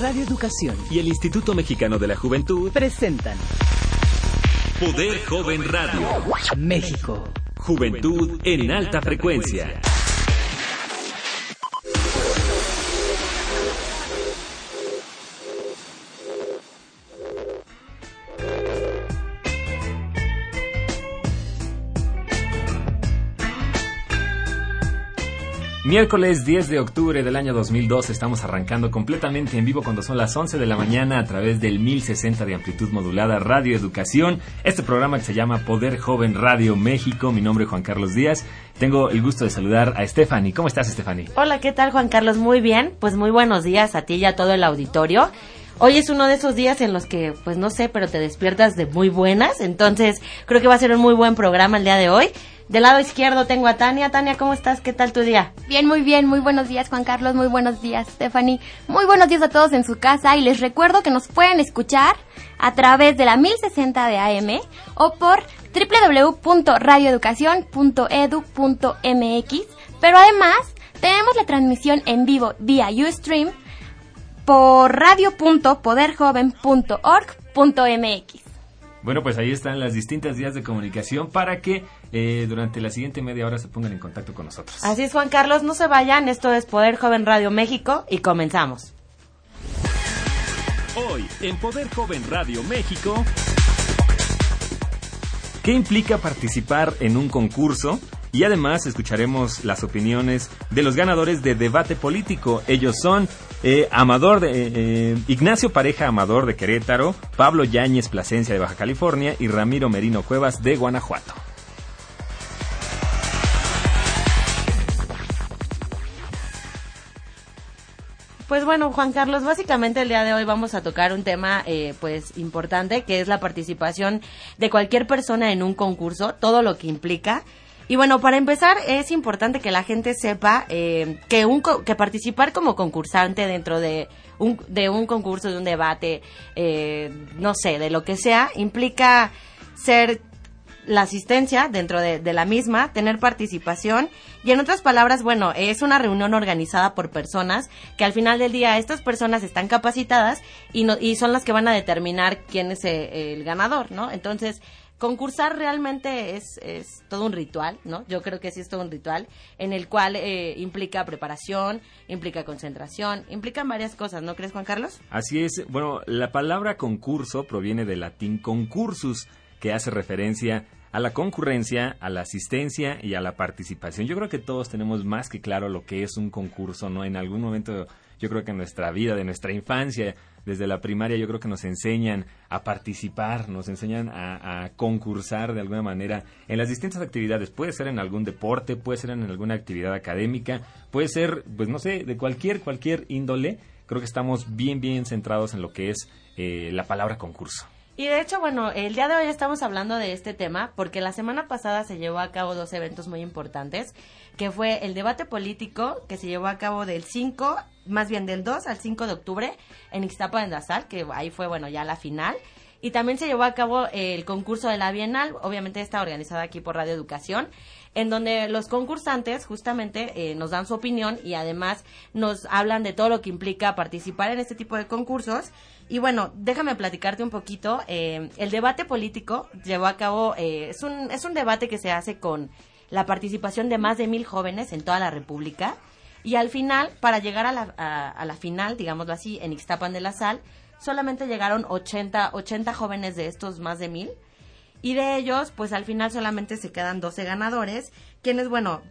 Radio Educación y el Instituto Mexicano de la Juventud presentan Poder Joven Radio. México. Juventud en alta frecuencia. Miércoles 10 de octubre del año 2002 estamos arrancando completamente en vivo cuando son las 11 de la mañana a través del 1060 de amplitud modulada Radio Educación. Este programa que se llama Poder Joven Radio México. Mi nombre es Juan Carlos Díaz. Tengo el gusto de saludar a Stephanie. ¿Cómo estás, Stephanie? Hola, ¿qué tal, Juan Carlos? Muy bien. Pues muy buenos días a ti y a todo el auditorio. Hoy es uno de esos días en los que, pues no sé, pero te despiertas de muy buenas. Entonces, creo que va a ser un muy buen programa el día de hoy. Del lado izquierdo tengo a Tania. Tania, ¿cómo estás? ¿Qué tal tu día? Bien, muy bien. Muy buenos días, Juan Carlos. Muy buenos días, Stephanie. Muy buenos días a todos en su casa. Y les recuerdo que nos pueden escuchar a través de la 1060 de AM o por www.radioeducacion.edu.mx. Pero además, tenemos la transmisión en vivo vía Ustream por radio.poderjoven.org.mx. Bueno, pues ahí están las distintas vías de comunicación para que eh, durante la siguiente media hora se pongan en contacto con nosotros. Así es, Juan Carlos, no se vayan. Esto es Poder Joven Radio México y comenzamos. Hoy, en Poder Joven Radio México. ¿Qué implica participar en un concurso? Y además escucharemos las opiniones de los ganadores de debate político. Ellos son eh, Amador de, eh, Ignacio Pareja Amador de Querétaro, Pablo Yáñez Plasencia de Baja California y Ramiro Merino Cuevas de Guanajuato. Pues bueno, Juan Carlos, básicamente el día de hoy vamos a tocar un tema eh, pues importante que es la participación de cualquier persona en un concurso, todo lo que implica. Y bueno, para empezar es importante que la gente sepa eh, que, un, que participar como concursante dentro de un, de un concurso, de un debate, eh, no sé, de lo que sea, implica ser la asistencia dentro de, de, la misma, tener participación y en otras palabras, bueno, es una reunión organizada por personas que al final del día estas personas están capacitadas y, no, y son las que van a determinar quién es eh, el ganador, ¿no? Entonces, concursar realmente es, es, todo un ritual, ¿no? Yo creo que sí es todo un ritual en el cual eh, implica preparación, implica concentración, implican varias cosas, ¿no crees, Juan Carlos? Así es. Bueno, la palabra concurso proviene del latín concursus, que hace referencia a la concurrencia, a la asistencia y a la participación. Yo creo que todos tenemos más que claro lo que es un concurso, ¿no? En algún momento, yo creo que en nuestra vida, de nuestra infancia, desde la primaria, yo creo que nos enseñan a participar, nos enseñan a, a, concursar de alguna manera en las distintas actividades. Puede ser en algún deporte, puede ser en alguna actividad académica, puede ser, pues no sé, de cualquier, cualquier índole. Creo que estamos bien, bien centrados en lo que es eh, la palabra concurso. Y de hecho, bueno, el día de hoy estamos hablando de este tema porque la semana pasada se llevó a cabo dos eventos muy importantes, que fue el debate político que se llevó a cabo del 5, más bien del 2 al 5 de octubre en Ixtapa de Sal, que ahí fue, bueno, ya la final. Y también se llevó a cabo el concurso de la Bienal, obviamente está organizada aquí por Radio Educación, en donde los concursantes justamente eh, nos dan su opinión y además nos hablan de todo lo que implica participar en este tipo de concursos. Y bueno, déjame platicarte un poquito. Eh, el debate político llevó a cabo, eh, es, un, es un debate que se hace con la participación de más de mil jóvenes en toda la República. Y al final, para llegar a la, a, a la final, digámoslo así, en Ixtapan de la Sal, solamente llegaron 80, 80 jóvenes de estos más de mil. Y de ellos, pues al final solamente se quedan 12 ganadores, quienes, bueno,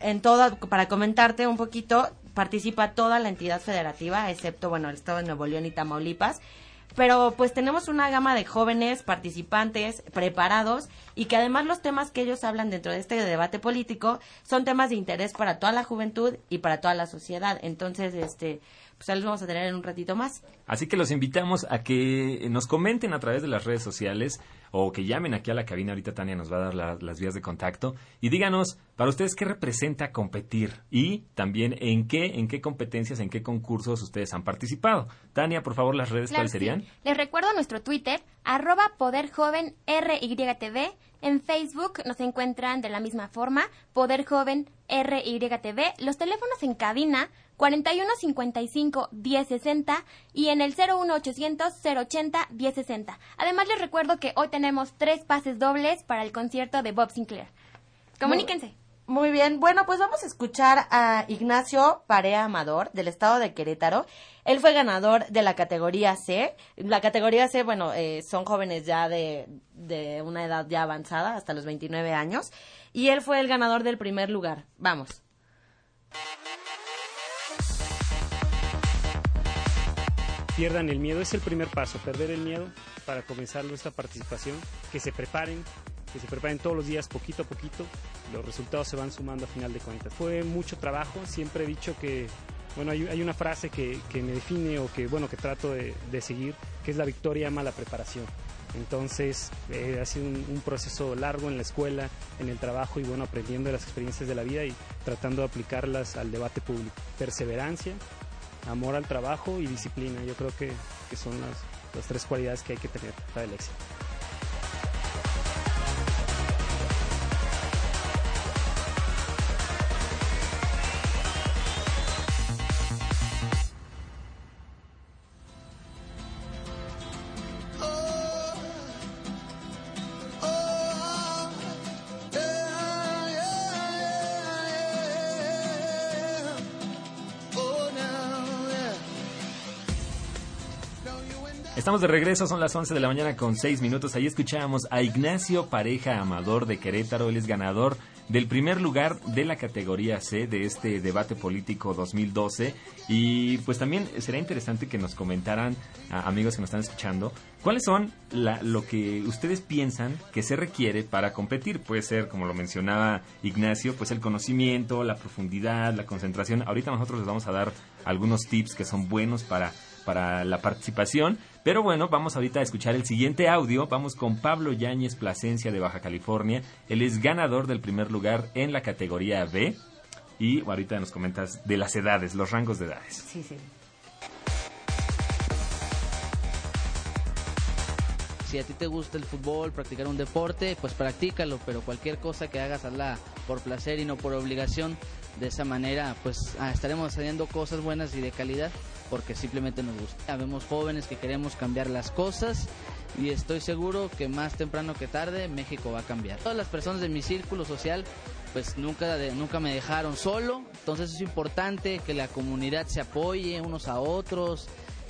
en todo, para comentarte un poquito, participa toda la entidad federativa, excepto, bueno, el estado de Nuevo León y Tamaulipas. Pero pues tenemos una gama de jóvenes participantes preparados y que además los temas que ellos hablan dentro de este debate político son temas de interés para toda la juventud y para toda la sociedad. Entonces, este, pues ahí los vamos a tener en un ratito más. Así que los invitamos a que nos comenten a través de las redes sociales o que llamen aquí a la cabina. Ahorita Tania nos va a dar la, las vías de contacto y díganos para ustedes qué representa competir y también en qué, en qué competencias, en qué concursos ustedes han participado. Tania, por favor, las redes, Claro, ¿cuáles sí. serían? Les recuerdo nuestro Twitter, arroba RYTV. En Facebook nos encuentran de la misma forma, Poder Joven RYTV. Los teléfonos en cabina 4155 1060 y en el 01800 080 1060. Además les recuerdo que hoy tenemos tres pases dobles para el concierto de Bob Sinclair. Comuníquense. Muy bien, bueno, pues vamos a escuchar a Ignacio Parea Amador del estado de Querétaro. Él fue ganador de la categoría C. La categoría C, bueno, eh, son jóvenes ya de, de una edad ya avanzada, hasta los 29 años. Y él fue el ganador del primer lugar. Vamos. Pierdan el miedo. Es el primer paso, perder el miedo para comenzar nuestra participación. Que se preparen, que se preparen todos los días poquito a poquito. Los resultados se van sumando a final de cuentas. Fue mucho trabajo, siempre he dicho que, bueno, hay, hay una frase que, que, me define o que, bueno, que trato de, de, seguir, que es la victoria ama la preparación. Entonces, eh, ha sido un, un, proceso largo en la escuela, en el trabajo y, bueno, aprendiendo de las experiencias de la vida y tratando de aplicarlas al debate público. Perseverancia, amor al trabajo y disciplina. Yo creo que, que son las, las, tres cualidades que hay que tener para el éxito. Estamos de regreso, son las 11 de la mañana con 6 minutos. Ahí escuchábamos a Ignacio Pareja Amador de Querétaro. Él es ganador del primer lugar de la categoría C de este debate político 2012. Y pues también será interesante que nos comentaran, amigos que nos están escuchando, cuáles son la, lo que ustedes piensan que se requiere para competir. Puede ser, como lo mencionaba Ignacio, pues el conocimiento, la profundidad, la concentración. Ahorita nosotros les vamos a dar algunos tips que son buenos para para la participación. Pero bueno, vamos ahorita a escuchar el siguiente audio. Vamos con Pablo Yáñez Plasencia de Baja California. Él es ganador del primer lugar en la categoría B. Y ahorita nos comentas de las edades, los rangos de edades. Sí, sí. Si a ti te gusta el fútbol, practicar un deporte, pues practícalo, pero cualquier cosa que hagas, hazla por placer y no por obligación. De esa manera, pues ah, estaremos haciendo cosas buenas y de calidad porque simplemente nos gusta. Vemos jóvenes que queremos cambiar las cosas y estoy seguro que más temprano que tarde México va a cambiar. Todas las personas de mi círculo social pues nunca, nunca me dejaron solo, entonces es importante que la comunidad se apoye unos a otros,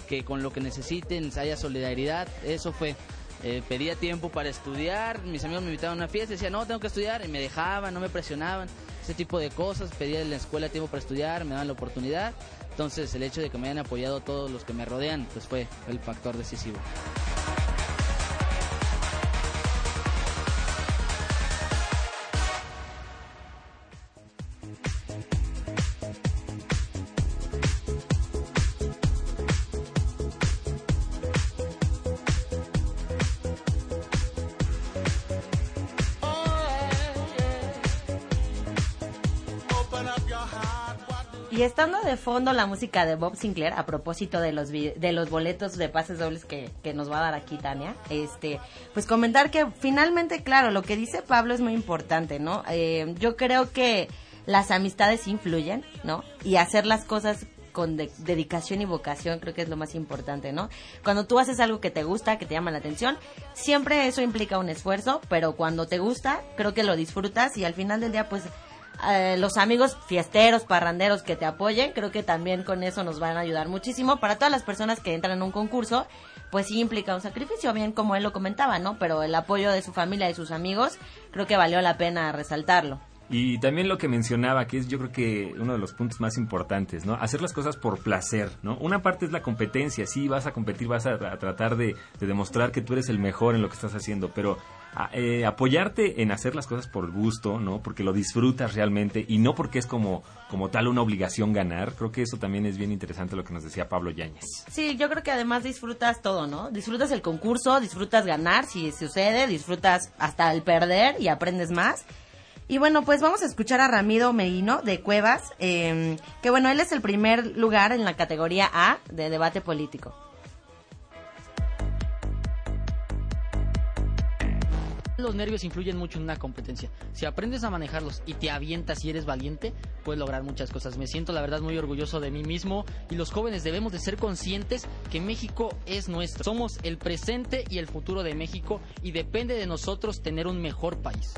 que con lo que necesiten haya solidaridad, eso fue. Eh, pedía tiempo para estudiar, mis amigos me invitaban a una fiesta, decían, no, tengo que estudiar, y me dejaban, no me presionaban, ese tipo de cosas, pedía en la escuela tiempo para estudiar, me daban la oportunidad, entonces el hecho de que me hayan apoyado todos los que me rodean, pues fue el factor decisivo. Y estando de fondo la música de Bob Sinclair, a propósito de los de los boletos de pases dobles que, que, nos va a dar aquí Tania, este, pues comentar que finalmente, claro, lo que dice Pablo es muy importante, ¿no? Eh, yo creo que las amistades influyen, ¿no? Y hacer las cosas con de dedicación y vocación creo que es lo más importante, ¿no? Cuando tú haces algo que te gusta, que te llama la atención, siempre eso implica un esfuerzo, pero cuando te gusta, creo que lo disfrutas y al final del día, pues eh, los amigos fiesteros, parranderos que te apoyen, creo que también con eso nos van a ayudar muchísimo. Para todas las personas que entran en un concurso, pues sí implica un sacrificio, bien como él lo comentaba, ¿no? Pero el apoyo de su familia y sus amigos, creo que valió la pena resaltarlo. Y también lo que mencionaba, que es yo creo que uno de los puntos más importantes, ¿no? Hacer las cosas por placer, ¿no? Una parte es la competencia, sí, vas a competir, vas a, tratar de, de, demostrar que tú eres el mejor en lo que estás haciendo, pero eh, apoyarte en hacer las cosas por gusto, ¿no? Porque lo disfrutas realmente y no porque es como, como tal una obligación ganar. Creo que eso también es bien interesante lo que nos decía Pablo Yáñez. Sí, yo creo que además disfrutas todo, ¿no? Disfrutas el concurso, disfrutas ganar, si sucede, disfrutas hasta el perder y aprendes más. Y bueno, pues vamos a escuchar a Ramiro Medino de Cuevas, eh, que bueno, él es el primer lugar en la categoría A de debate político. Los nervios influyen mucho en una competencia. Si aprendes a manejarlos y te avientas y eres valiente, puedes lograr muchas cosas. Me siento la verdad muy orgulloso de mí mismo y los jóvenes debemos de ser conscientes que México es nuestro. Somos el presente y el futuro de México y depende de nosotros tener un mejor país.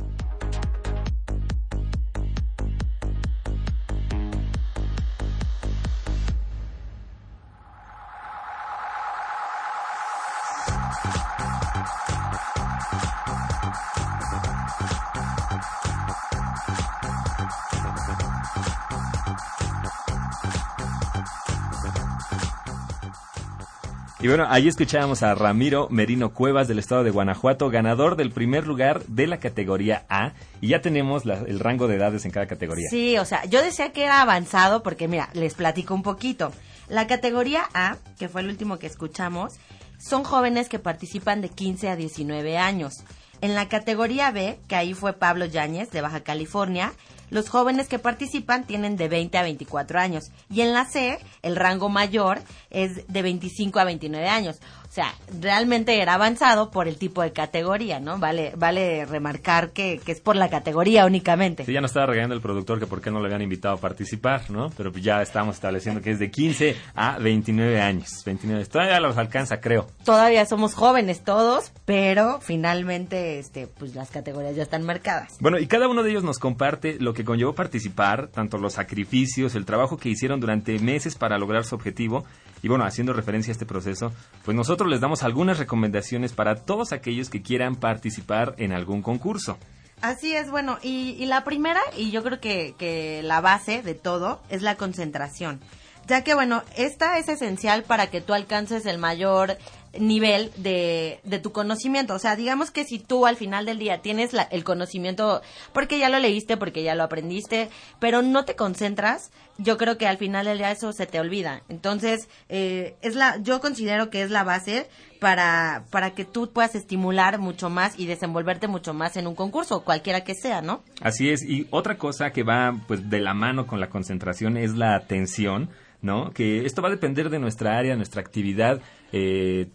Y bueno, ahí escuchábamos a Ramiro Merino Cuevas del estado de Guanajuato, ganador del primer lugar de la categoría A. Y ya tenemos el rango de edades en cada categoría. Sí, o sea, yo decía que era avanzado porque, mira, les platico un poquito. La categoría A, que fue el último que escuchamos, son jóvenes que participan de 15 a 19 años. En la categoría B, que ahí fue Pablo Yáñez, de Baja California, los jóvenes que participan tienen de 20 a 24 años. Y en la C, el rango mayor es de 25 a 29 años. O sea, realmente era avanzado por el tipo de categoría, ¿no? Vale, vale remarcar que, que es por la categoría únicamente. Sí, ya nos estaba regañando el productor que por qué no le habían invitado a participar, ¿no? Pero ya estamos estableciendo que es de 15 a 29 años. 29. Todavía los alcanza, creo. todavía somos jóvenes todos, pero finalmente este pues las categorías ya están marcadas. Bueno, y cada uno de ellos nos comparte lo que conllevó participar, tanto los sacrificios, el trabajo que hicieron durante meses para lograr su objetivo. Y bueno, haciendo referencia a este proceso, pues nosotros les damos algunas recomendaciones para todos aquellos que quieran participar en algún concurso. Así es, bueno, y, y la primera, y yo creo que, que la base de todo, es la concentración. Ya que, bueno, esta es esencial para que tú alcances el mayor nivel de, de tu conocimiento. O sea, digamos que si tú al final del día tienes la- el conocimiento porque ya lo leíste, porque ya lo aprendiste, pero no te concentras, yo creo que al final del día eso se te olvida. Entonces, eh, es la, yo considero que es la base para, para que tú puedas estimular mucho más y desenvolverte mucho más en un concurso, cualquiera que sea, ¿no? Así es, y otra cosa que va pues de la mano con la concentración es la atención, ¿no? Que esto va a depender de nuestra área, nuestra actividad. Eh,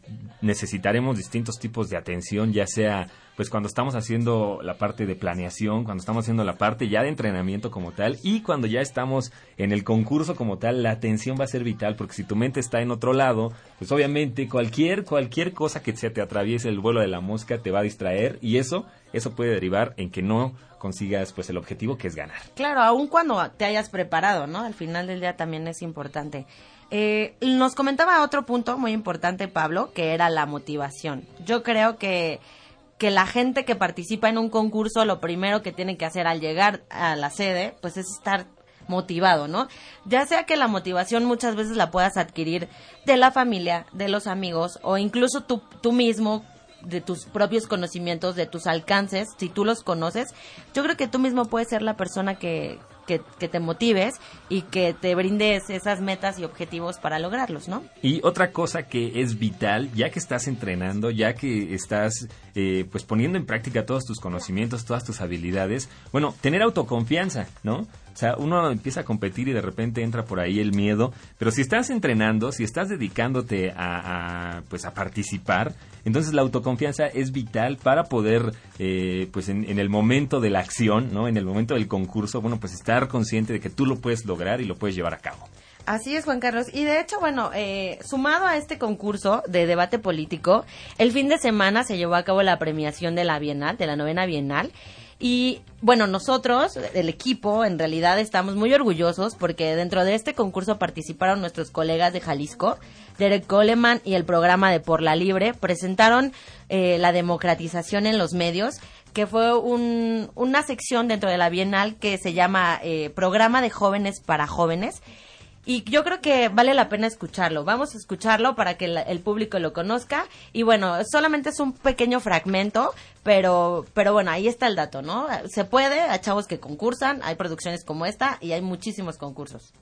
necesitaremos distintos tipos de atención, ya sea pues cuando estamos haciendo la parte de planeación, cuando estamos haciendo la parte ya de entrenamiento como tal y cuando ya estamos en el concurso como tal, la atención va a ser vital porque si tu mente está en otro lado, pues obviamente cualquier cualquier cosa que se te atraviese el vuelo de la mosca te va a distraer y eso eso puede derivar en que no consigas pues el objetivo que es ganar. Claro, aun cuando te hayas preparado, ¿no? Al final del día también es importante. Eh, nos comentaba otro punto muy importante, Pablo, que era la motivación. Yo creo que, que la gente que participa en un concurso, lo primero que tiene que hacer al llegar a la sede, pues es estar motivado, ¿no? Ya sea que la motivación muchas veces la puedas adquirir de la familia, de los amigos o incluso tú, tú mismo de tus propios conocimientos, de tus alcances, si tú los conoces, yo creo que tú mismo puedes ser la persona que, que, que te motives y que te brindes esas metas y objetivos para lograrlos, ¿no? Y otra cosa que es vital, ya que estás entrenando, ya que estás eh, pues poniendo en práctica todos tus conocimientos, todas tus habilidades, bueno, tener autoconfianza, ¿no? O sea, uno empieza a competir y de repente entra por ahí el miedo, pero si estás entrenando, si estás dedicándote a, pues a participar, entonces la autoconfianza es vital para poder, eh, pues en, en, el momento de la acción, ¿no? En el momento del concurso, bueno, pues estar consciente de que tú lo puedes lograr y lo puedes llevar a cabo. Así es, Juan Carlos. Y de hecho, bueno, eh, sumado a este concurso de debate político, el fin de semana se llevó a cabo la premiación de la Bienal, de la novena Bienal. Y bueno, nosotros, el equipo, en realidad estamos muy orgullosos porque dentro de este concurso participaron nuestros colegas de Jalisco, Derek Coleman y el programa de Por la Libre, presentaron eh, la democratización en los medios, que fue un, una sección dentro de la Bienal que se llama eh, Programa de Jóvenes para Jóvenes. Y yo creo que vale la pena escucharlo. Vamos a escucharlo para que la, el público lo conozca. Y bueno, solamente es un pequeño fragmento, pero, pero bueno, ahí está el dato, ¿no? Se puede, hay chavos que concursan, hay producciones como esta y hay muchísimos concursos.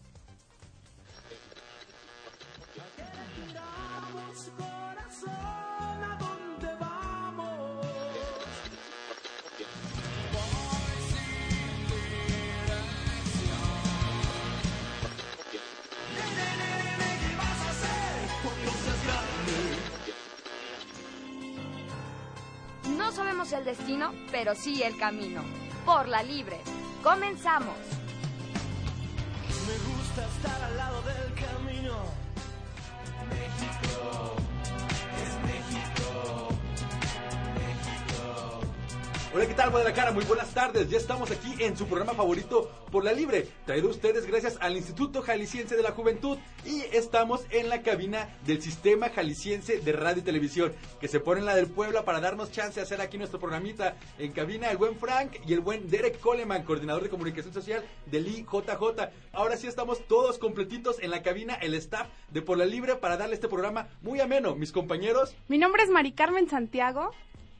Sabemos el destino, pero sí el camino. Por la libre. Comenzamos. Me gusta estar al lado del camino. México, Hola, ¿qué tal Guadalajara? Muy buenas tardes. Ya estamos aquí en su programa favorito por la libre, traído a ustedes gracias al Instituto Jalisciense de la Juventud y estamos en la cabina del Sistema Jalisciense de Radio y Televisión, que se pone en la del Puebla para darnos chance de hacer aquí nuestro programita. En cabina el buen Frank y el buen Derek Coleman, coordinador de comunicación social del IJJ. Ahora sí estamos todos completitos en la cabina, el staff de Por la Libre para darle este programa muy ameno. Mis compañeros, Mi nombre es Mari Carmen Santiago.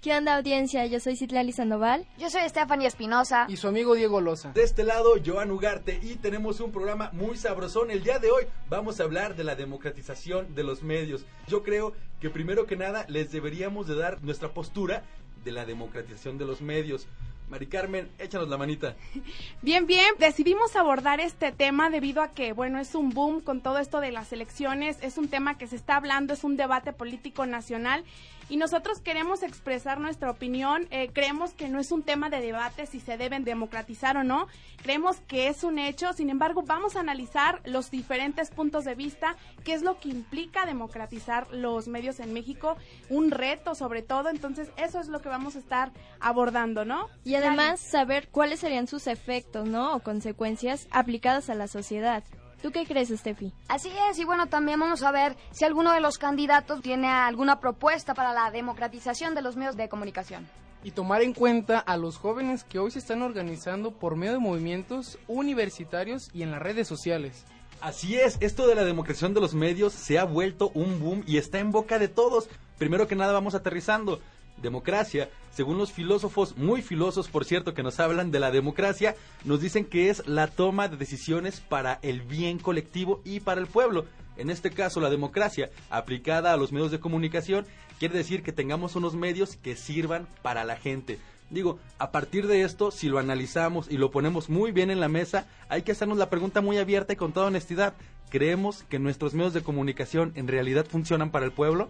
¿Qué onda audiencia? Yo soy Citlali Sandoval. Yo soy Stephanie Espinosa. Y su amigo Diego Loza. De este lado, Joan Ugarte y tenemos un programa muy sabrosón. El día de hoy vamos a hablar de la democratización de los medios. Yo creo que primero que nada les deberíamos de dar nuestra postura de la democratización de los medios. Mari Carmen, échanos la manita. Bien, bien, decidimos abordar este tema debido a que, bueno, es un boom con todo esto de las elecciones, es un tema que se está hablando, es un debate político nacional y nosotros queremos expresar nuestra opinión. Eh, creemos que no es un tema de debate si se deben democratizar o no. Creemos que es un hecho. Sin embargo, vamos a analizar los diferentes puntos de vista, qué es lo que implica democratizar los medios en México, un reto sobre todo. Entonces, eso es lo que vamos a estar abordando, ¿no? Y además saber cuáles serían sus efectos, ¿no? O consecuencias aplicadas a la sociedad. ¿Tú qué crees, Steffi? Así es, y bueno, también vamos a ver si alguno de los candidatos tiene alguna propuesta para la democratización de los medios de comunicación. Y tomar en cuenta a los jóvenes que hoy se están organizando por medio de movimientos universitarios y en las redes sociales. Así es, esto de la democracización de los medios se ha vuelto un boom y está en boca de todos. Primero que nada vamos aterrizando. Democracia, según los filósofos, muy filósofos por cierto, que nos hablan de la democracia, nos dicen que es la toma de decisiones para el bien colectivo y para el pueblo. En este caso, la democracia aplicada a los medios de comunicación quiere decir que tengamos unos medios que sirvan para la gente. Digo, a partir de esto, si lo analizamos y lo ponemos muy bien en la mesa, hay que hacernos la pregunta muy abierta y con toda honestidad. ¿Creemos que nuestros medios de comunicación en realidad funcionan para el pueblo?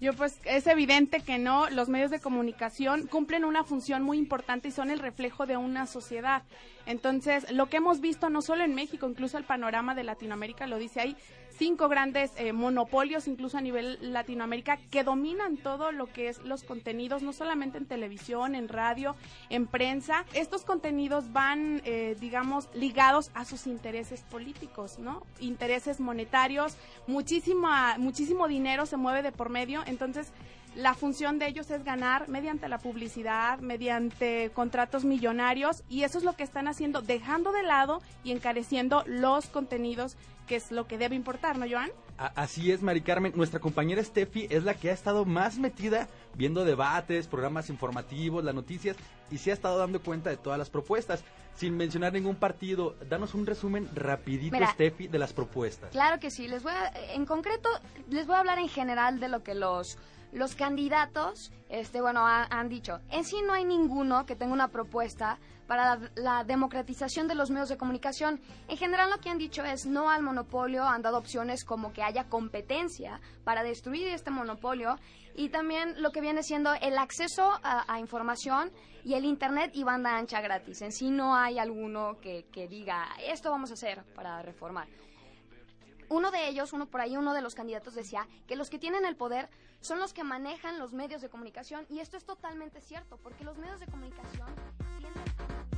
Yo pues es evidente que no, los medios de comunicación cumplen una función muy importante y son el reflejo de una sociedad. Entonces, lo que hemos visto no solo en México, incluso el panorama de Latinoamérica lo dice, hay cinco grandes eh, monopolios, incluso a nivel Latinoamérica, que dominan todo lo que es los contenidos, no solamente en televisión, en radio, en prensa. Estos contenidos van, eh, digamos, ligados a sus intereses políticos, ¿no? Intereses monetarios, muchísima, muchísimo dinero se mueve de por medio, entonces la función de ellos es ganar mediante la publicidad, mediante contratos millonarios y eso es lo que están haciendo, dejando de lado y encareciendo los contenidos, que es lo que debe importar, ¿no, Joan? Así es, Mari Carmen. Nuestra compañera Steffi es la que ha estado más metida viendo debates, programas informativos, las noticias y se ha estado dando cuenta de todas las propuestas. Sin mencionar ningún partido, danos un resumen rapidito, Mira, Steffi, de las propuestas. Claro que sí, les voy a, en concreto, les voy a hablar en general de lo que los los candidatos, este, bueno, ha- han dicho, en sí no hay ninguno que tenga una propuesta para la, la democratización de los medios de comunicación. En general lo que han dicho es no al monopolio, han dado opciones como que haya competencia para destruir este monopolio y también lo que viene siendo el acceso a, a información y el internet y banda ancha gratis. En sí no hay alguno que, que diga esto vamos a hacer para reformar uno de ellos, uno por ahí, uno de los candidatos decía que los que tienen el poder son los que manejan los medios de comunicación y esto es totalmente cierto porque los medios de comunicación tienden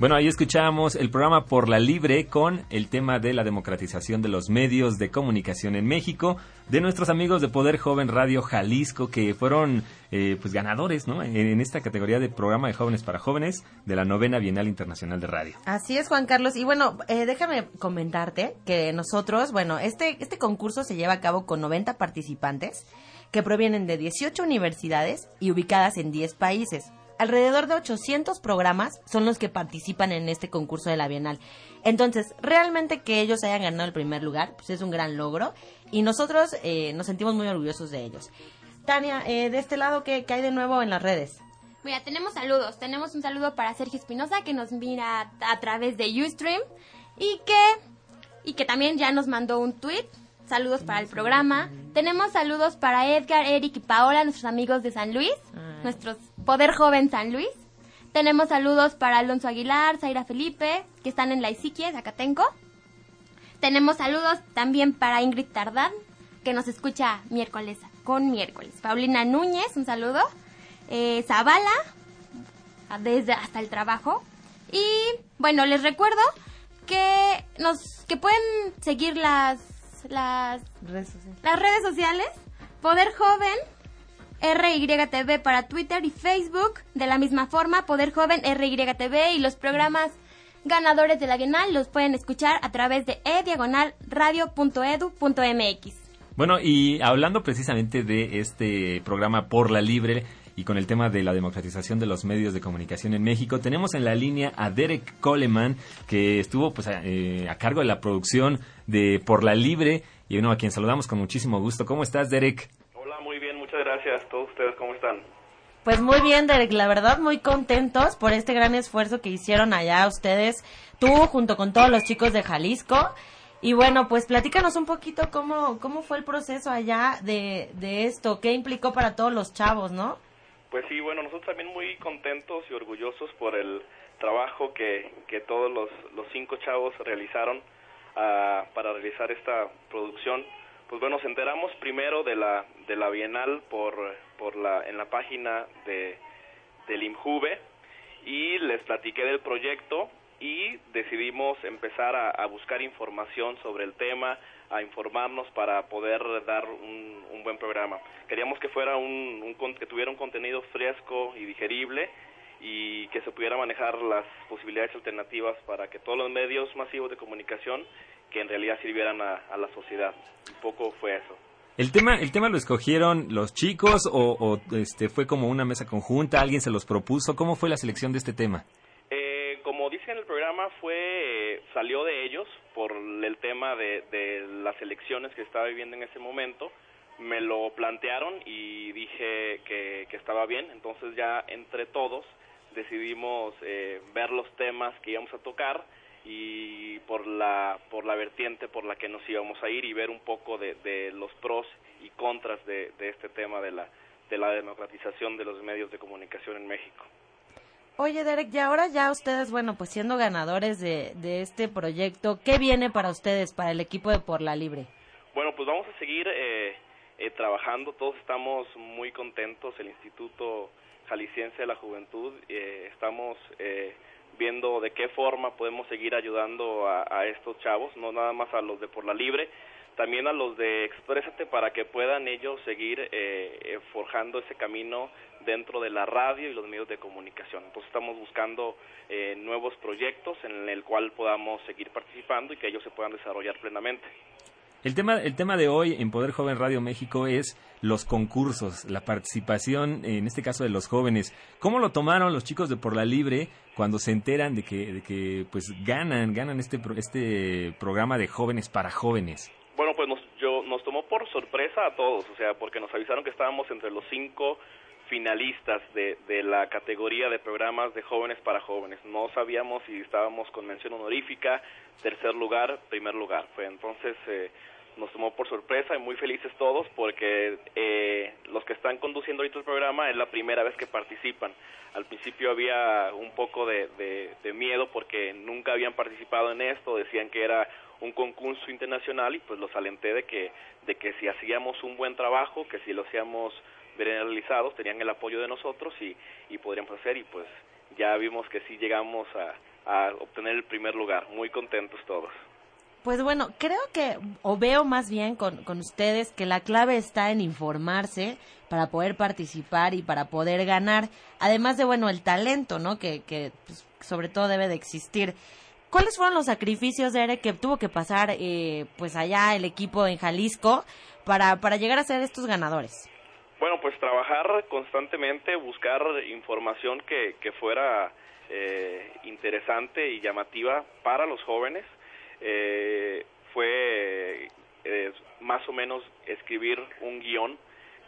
Bueno, ahí escuchamos el programa Por la Libre con el tema de la democratización de los medios de comunicación en México, de nuestros amigos de Poder Joven Radio Jalisco, que fueron eh, pues ganadores ¿no? en, esta categoría de programa de jóvenes para jóvenes de la novena Bienal Internacional de Radio. Así es, Juan Carlos. Y bueno, eh, déjame comentarte que nosotros, bueno, este, este concurso se lleva a cabo con 90 participantes que provienen de 18 universidades y ubicadas en 10 países. Alrededor de 800 programas son los que participan en este concurso de la Bienal. Entonces, realmente que ellos hayan ganado el primer lugar, pues es un gran logro y nosotros eh, nos sentimos muy orgullosos de ellos. Tania, eh, de este lado, ¿qué, qué hay de nuevo en las redes? Mira, tenemos saludos. Tenemos un saludo para Sergio Espinosa que nos mira a través de Ustream y que y que también ya nos mandó un tweet. Saludos para el programa. Tenemos saludos para Edgar, Eric y Paola, nuestros amigos de San Luis, nuestros Poder Joven San Luis. Tenemos saludos para Alonso Aguilar, Zaira Felipe, que están en la Isiquie, Zacatenco. Tenemos saludos también para Ingrid Tardán, que nos escucha miércoles con miércoles. Paulina Núñez, un saludo. Eh, Zavala, desde hasta el trabajo. Y bueno, les recuerdo que nos que pueden seguir las las Redes sociales. las redes sociales Poder Joven RYTV para Twitter y Facebook de la misma forma Poder Joven RYTV y los programas ganadores de la Bienal los pueden escuchar a través de e diagonal radio.edu.mx. Bueno, y hablando precisamente de este programa Por la Libre y con el tema de la democratización de los medios de comunicación en México, tenemos en la línea a Derek Coleman, que estuvo pues a, eh, a cargo de la producción de Por la Libre y bueno, a quien saludamos con muchísimo gusto. ¿Cómo estás, Derek? Hola, muy bien, muchas gracias. ¿Todos ustedes cómo están? Pues muy bien, Derek, la verdad muy contentos por este gran esfuerzo que hicieron allá ustedes, tú junto con todos los chicos de Jalisco. Y bueno, pues platícanos un poquito cómo, cómo fue el proceso allá de, de esto, qué implicó para todos los chavos, ¿no? Pues sí, bueno, nosotros también muy contentos y orgullosos por el trabajo que, que todos los, los cinco chavos realizaron ah, para realizar esta producción. Pues bueno, nos enteramos primero de la, de la Bienal por, por la, en la página de, del IMJUVE y les platiqué del proyecto y decidimos empezar a, buscar información sobre el tema, a informarnos para poder dar un, un buen programa. Queríamos que fuera un, un que tuviera un contenido fresco y digerible y que se pudiera manejar las posibilidades alternativas para que todos los medios masivos de comunicación que en realidad sirvieran a, a la sociedad. Un poco fue eso. ¿El tema, el tema lo escogieron los chicos o, o, este, fue como una mesa conjunta? ¿Alguien se los propuso? ¿Cómo fue la selección de este tema? Eh, como dice en el programa, fue eh, salió de ellos por el tema de, de las elecciones que estaba viviendo en ese momento. Me lo plantearon y dije que, que estaba bien. Entonces ya entre todos decidimos eh, ver los temas que íbamos a tocar y por la por la vertiente por la que nos íbamos a ir y ver un poco de, de los pros y contras de, de este tema de la de la democratización de los medios de comunicación en México. Oye, Derek, y ahora ya ustedes, bueno, pues siendo ganadores de, de este proyecto, ¿qué viene para ustedes, para el equipo de Por la Libre? Bueno, pues vamos a seguir eh, eh, trabajando. Todos estamos muy contentos. El Instituto Jalisciense de la Juventud eh, estamos eh, viendo de qué forma podemos seguir ayudando a, estos chavos, no nada más a los de Por la Libre, también a los de Exprésate para que puedan ellos seguir eh, eh, forjando ese camino dentro de la radio y los medios de comunicación. Entonces estamos buscando eh, nuevos proyectos en el cual podamos seguir participando y que ellos se puedan desarrollar plenamente. El tema, el tema de hoy en Poder Joven Radio México es los concursos, la participación, en este caso de los jóvenes. ¿Cómo lo tomaron los chicos de Por la Libre cuando se enteran de que, de que pues ganan, ganan este, este programa de jóvenes para jóvenes? Bueno, pues nos, yo, nos tomó por sorpresa a todos, o sea, porque nos avisaron que estábamos entre los cinco finalistas de, de la categoría de programas de jóvenes para jóvenes. No sabíamos si estábamos con mención honorífica, tercer lugar, primer lugar. Fue entonces eh, nos tomó por sorpresa y muy felices todos porque eh, los que están conduciendo ahorita el programa es la primera vez que participan. Al principio había un poco de, de, miedo porque nunca habían participado en esto, decían que era un concurso internacional y pues los alenté de que de que si hacíamos un buen trabajo, que si lo hacíamos bien realizados, tenían el apoyo de nosotros y, y podríamos hacer y pues ya vimos que sí llegamos a, a obtener el primer lugar, muy contentos todos. Pues bueno, creo que, o veo más bien con, con ustedes, que la clave está en informarse para poder participar y para poder ganar, además de, bueno, el talento, ¿no? Que, que pues, sobre todo debe de existir. ¿Cuáles fueron los sacrificios, Derek, que tuvo que pasar, eh, pues allá el equipo en Jalisco para, para llegar a ser estos ganadores? Bueno, pues trabajar constantemente, buscar información que, que fuera eh, interesante y llamativa para los jóvenes. Eh, fue eh, más o menos escribir un guion,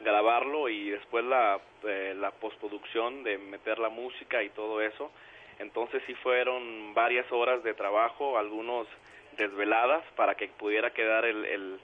grabarlo y después la, eh, la postproducción de meter la música y todo eso. Entonces sí fueron varias horas de trabajo, algunos desveladas para que pudiera quedar el, el,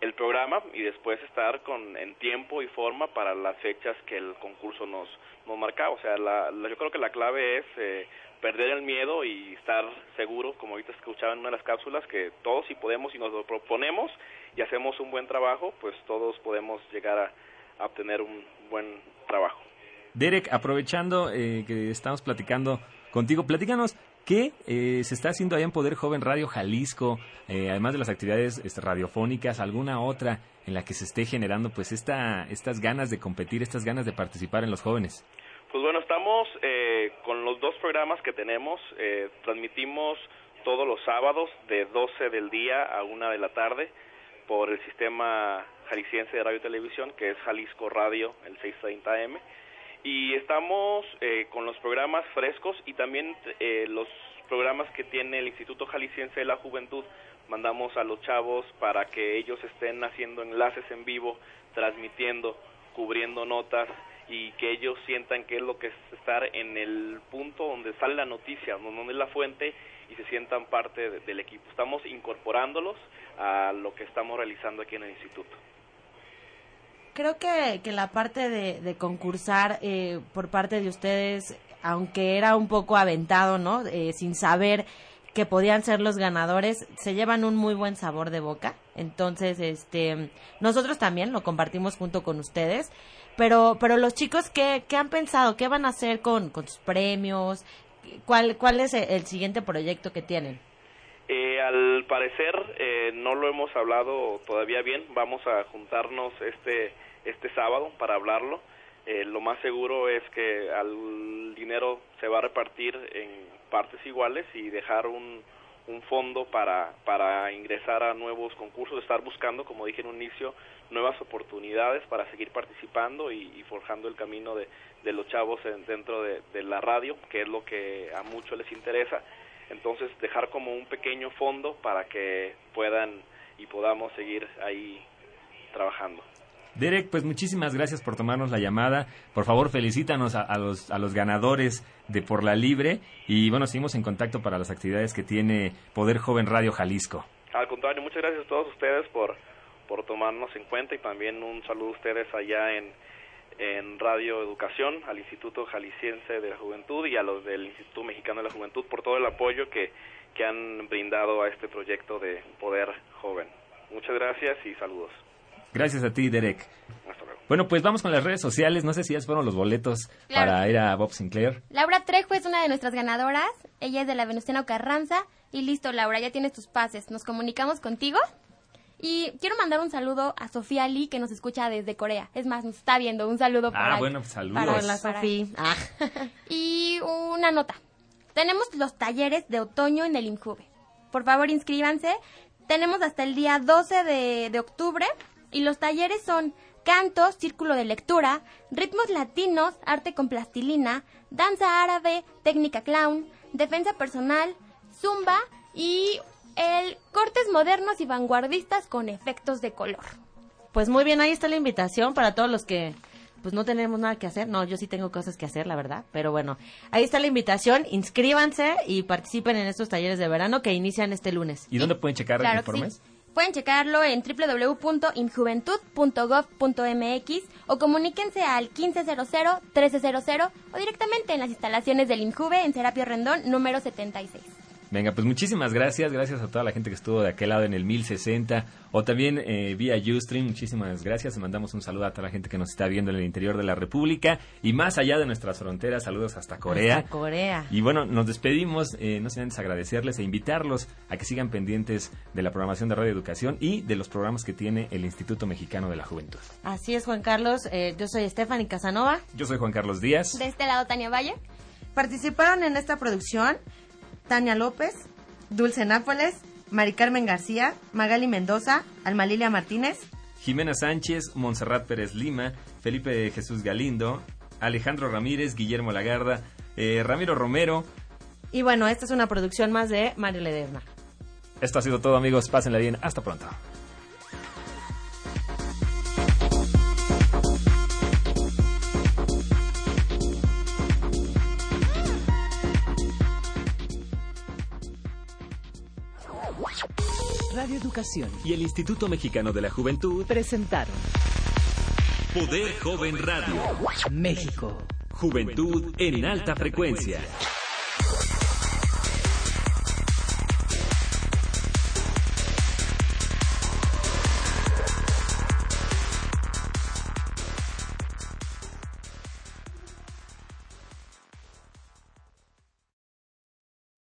el programa y después estar con en tiempo y forma para las fechas que el concurso nos nos marcaba. O sea, la, la- yo creo que la clave es eh, perder el miedo y estar seguro, como ahorita escuchaba en una de las cápsulas, que todos si podemos y nos lo proponemos y hacemos un buen trabajo, pues todos podemos llegar a, obtener un buen trabajo. Derek, aprovechando eh, que estamos platicando contigo, platícanos qué eh, se está haciendo allá en Poder Joven Radio Jalisco, eh, además de las actividades este, radiofónicas, alguna otra en la que se esté generando pues esta, estas ganas de competir, estas ganas de participar en los jóvenes. Pues bueno, estamos eh, con los dos programas que tenemos. eh, transmitimos todos los sábados de 12 del día a 1 de la tarde por el sistema jalisciense de radio y televisión, que es Jalisco Radio, el 630M. Y estamos eh, con los programas frescos y también eh, los programas que tiene el Instituto Jalisciense de la Juventud. Mandamos a los chavos para que ellos estén haciendo enlaces en vivo, transmitiendo, cubriendo notas y que ellos sientan que es lo que es estar en el punto donde sale la noticia, donde es la fuente y se sientan parte de- del equipo. Estamos incorporándolos a lo que estamos realizando aquí en el instituto. Creo que, que la parte de, de concursar eh, por parte de ustedes, aunque era un poco aventado, ¿no? Eh, sin saber que podían ser los ganadores, se llevan un muy buen sabor de boca. Entonces, este, nosotros también lo compartimos junto con ustedes. Pero, pero los chicos, ¿qué, qué han pensado? ¿Qué van a hacer con, con sus premios? ¿Cuál, ¿Cuál es el siguiente proyecto que tienen? Eh, al parecer eh, no lo hemos hablado todavía bien. Vamos a juntarnos este este sábado para hablarlo. Eh, lo más seguro es que al dinero se va a repartir en partes iguales y dejar un, un fondo para para ingresar a nuevos concursos, estar buscando, como dije en un inicio, nuevas oportunidades para seguir participando y, y forjando el camino de, de los chavos en- dentro de, de la radio, que es lo que a muchos les interesa entonces dejar como un pequeño fondo para que puedan y podamos seguir ahí trabajando. Derek, pues muchísimas gracias por tomarnos la llamada. Por favor, felicítanos a, a los, a los ganadores de Por la Libre. Y bueno, seguimos en contacto para las actividades que tiene Poder Joven Radio Jalisco. Al contrario, muchas gracias a todos ustedes por, por tomarnos en cuenta y también un saludo a ustedes allá en, en Radio Educación, al Instituto Jalisciense de la Juventud y a los del Instituto Mexicano de la Juventud por todo el apoyo que, que han brindado a este proyecto de Poder Joven. Muchas gracias y saludos. Gracias a ti, Derek. Hasta luego. Bueno, pues vamos con las redes sociales. No sé si ya fueron los boletos Claro. para ir a Bob Sinclair. Laura Trejo es una de nuestras ganadoras. Ella es de la Venustiano Carranza. Y listo, Laura, ya tienes tus pases. Nos comunicamos contigo. Y quiero mandar un saludo a Sofía Lee, que nos escucha desde Corea. Es más, nos está viendo. Un saludo para Ah, bueno, pues, saludos. para- Hola, para- Sofía. Ah. Y una nota. Tenemos los talleres de otoño en el INJUVE. Por favor, inscríbanse. Tenemos hasta el día 12 de, de octubre. Y los talleres son canto, círculo de lectura, ritmos latinos, arte con plastilina, danza árabe, técnica clown, defensa personal, zumba y el cortes modernos y vanguardistas con efectos de color. Pues muy bien, ahí está la invitación para todos los que pues no tenemos nada que hacer. No, yo sí tengo cosas que hacer, la verdad. Pero bueno, ahí está la invitación. Inscríbanse y participen en estos talleres de verano que inician este lunes. ¿Y dónde pueden checar Claro informes? sí. Pueden checarlo en www.injuventud.gov.mx o comuníquense al 1500-1300 o directamente en las instalaciones del Injuve en Serapio Rendón número 76. Venga, pues muchísimas gracias. Gracias a toda la gente que estuvo de aquel lado en el 1060 o también eh, vía Ustream. Muchísimas gracias. Mandamos un saludo a toda la gente que nos está viendo en el interior de la República y más allá de nuestras fronteras. Saludos hasta Corea. Hasta Corea. Y bueno, nos despedimos, eh, no sin antes agradecerles e invitarlos a que sigan pendientes de la programación de Radio Educación y de los programas que tiene el Instituto Mexicano de la Juventud. Así es, Juan Carlos. Eh, yo soy Stephanie Casanova. Yo soy Juan Carlos Díaz. De este lado, Tania Valle. Participaron en esta producción Tania López, Dulce Nápoles, Mari Carmen García, Magali Mendoza, Alma Lilia Martínez. Jimena Sánchez, Montserrat Pérez Lima, Felipe Jesús Galindo, Alejandro Ramírez, Guillermo Lagarda, eh, Ramiro Romero. Y bueno, esta es una producción más de Mario Ledesma. Esto ha sido todo amigos, pásenla bien, hasta pronto. Educación y el Instituto Mexicano de la Juventud presentaron Poder Joven Radio. México. Juventud en alta frecuencia.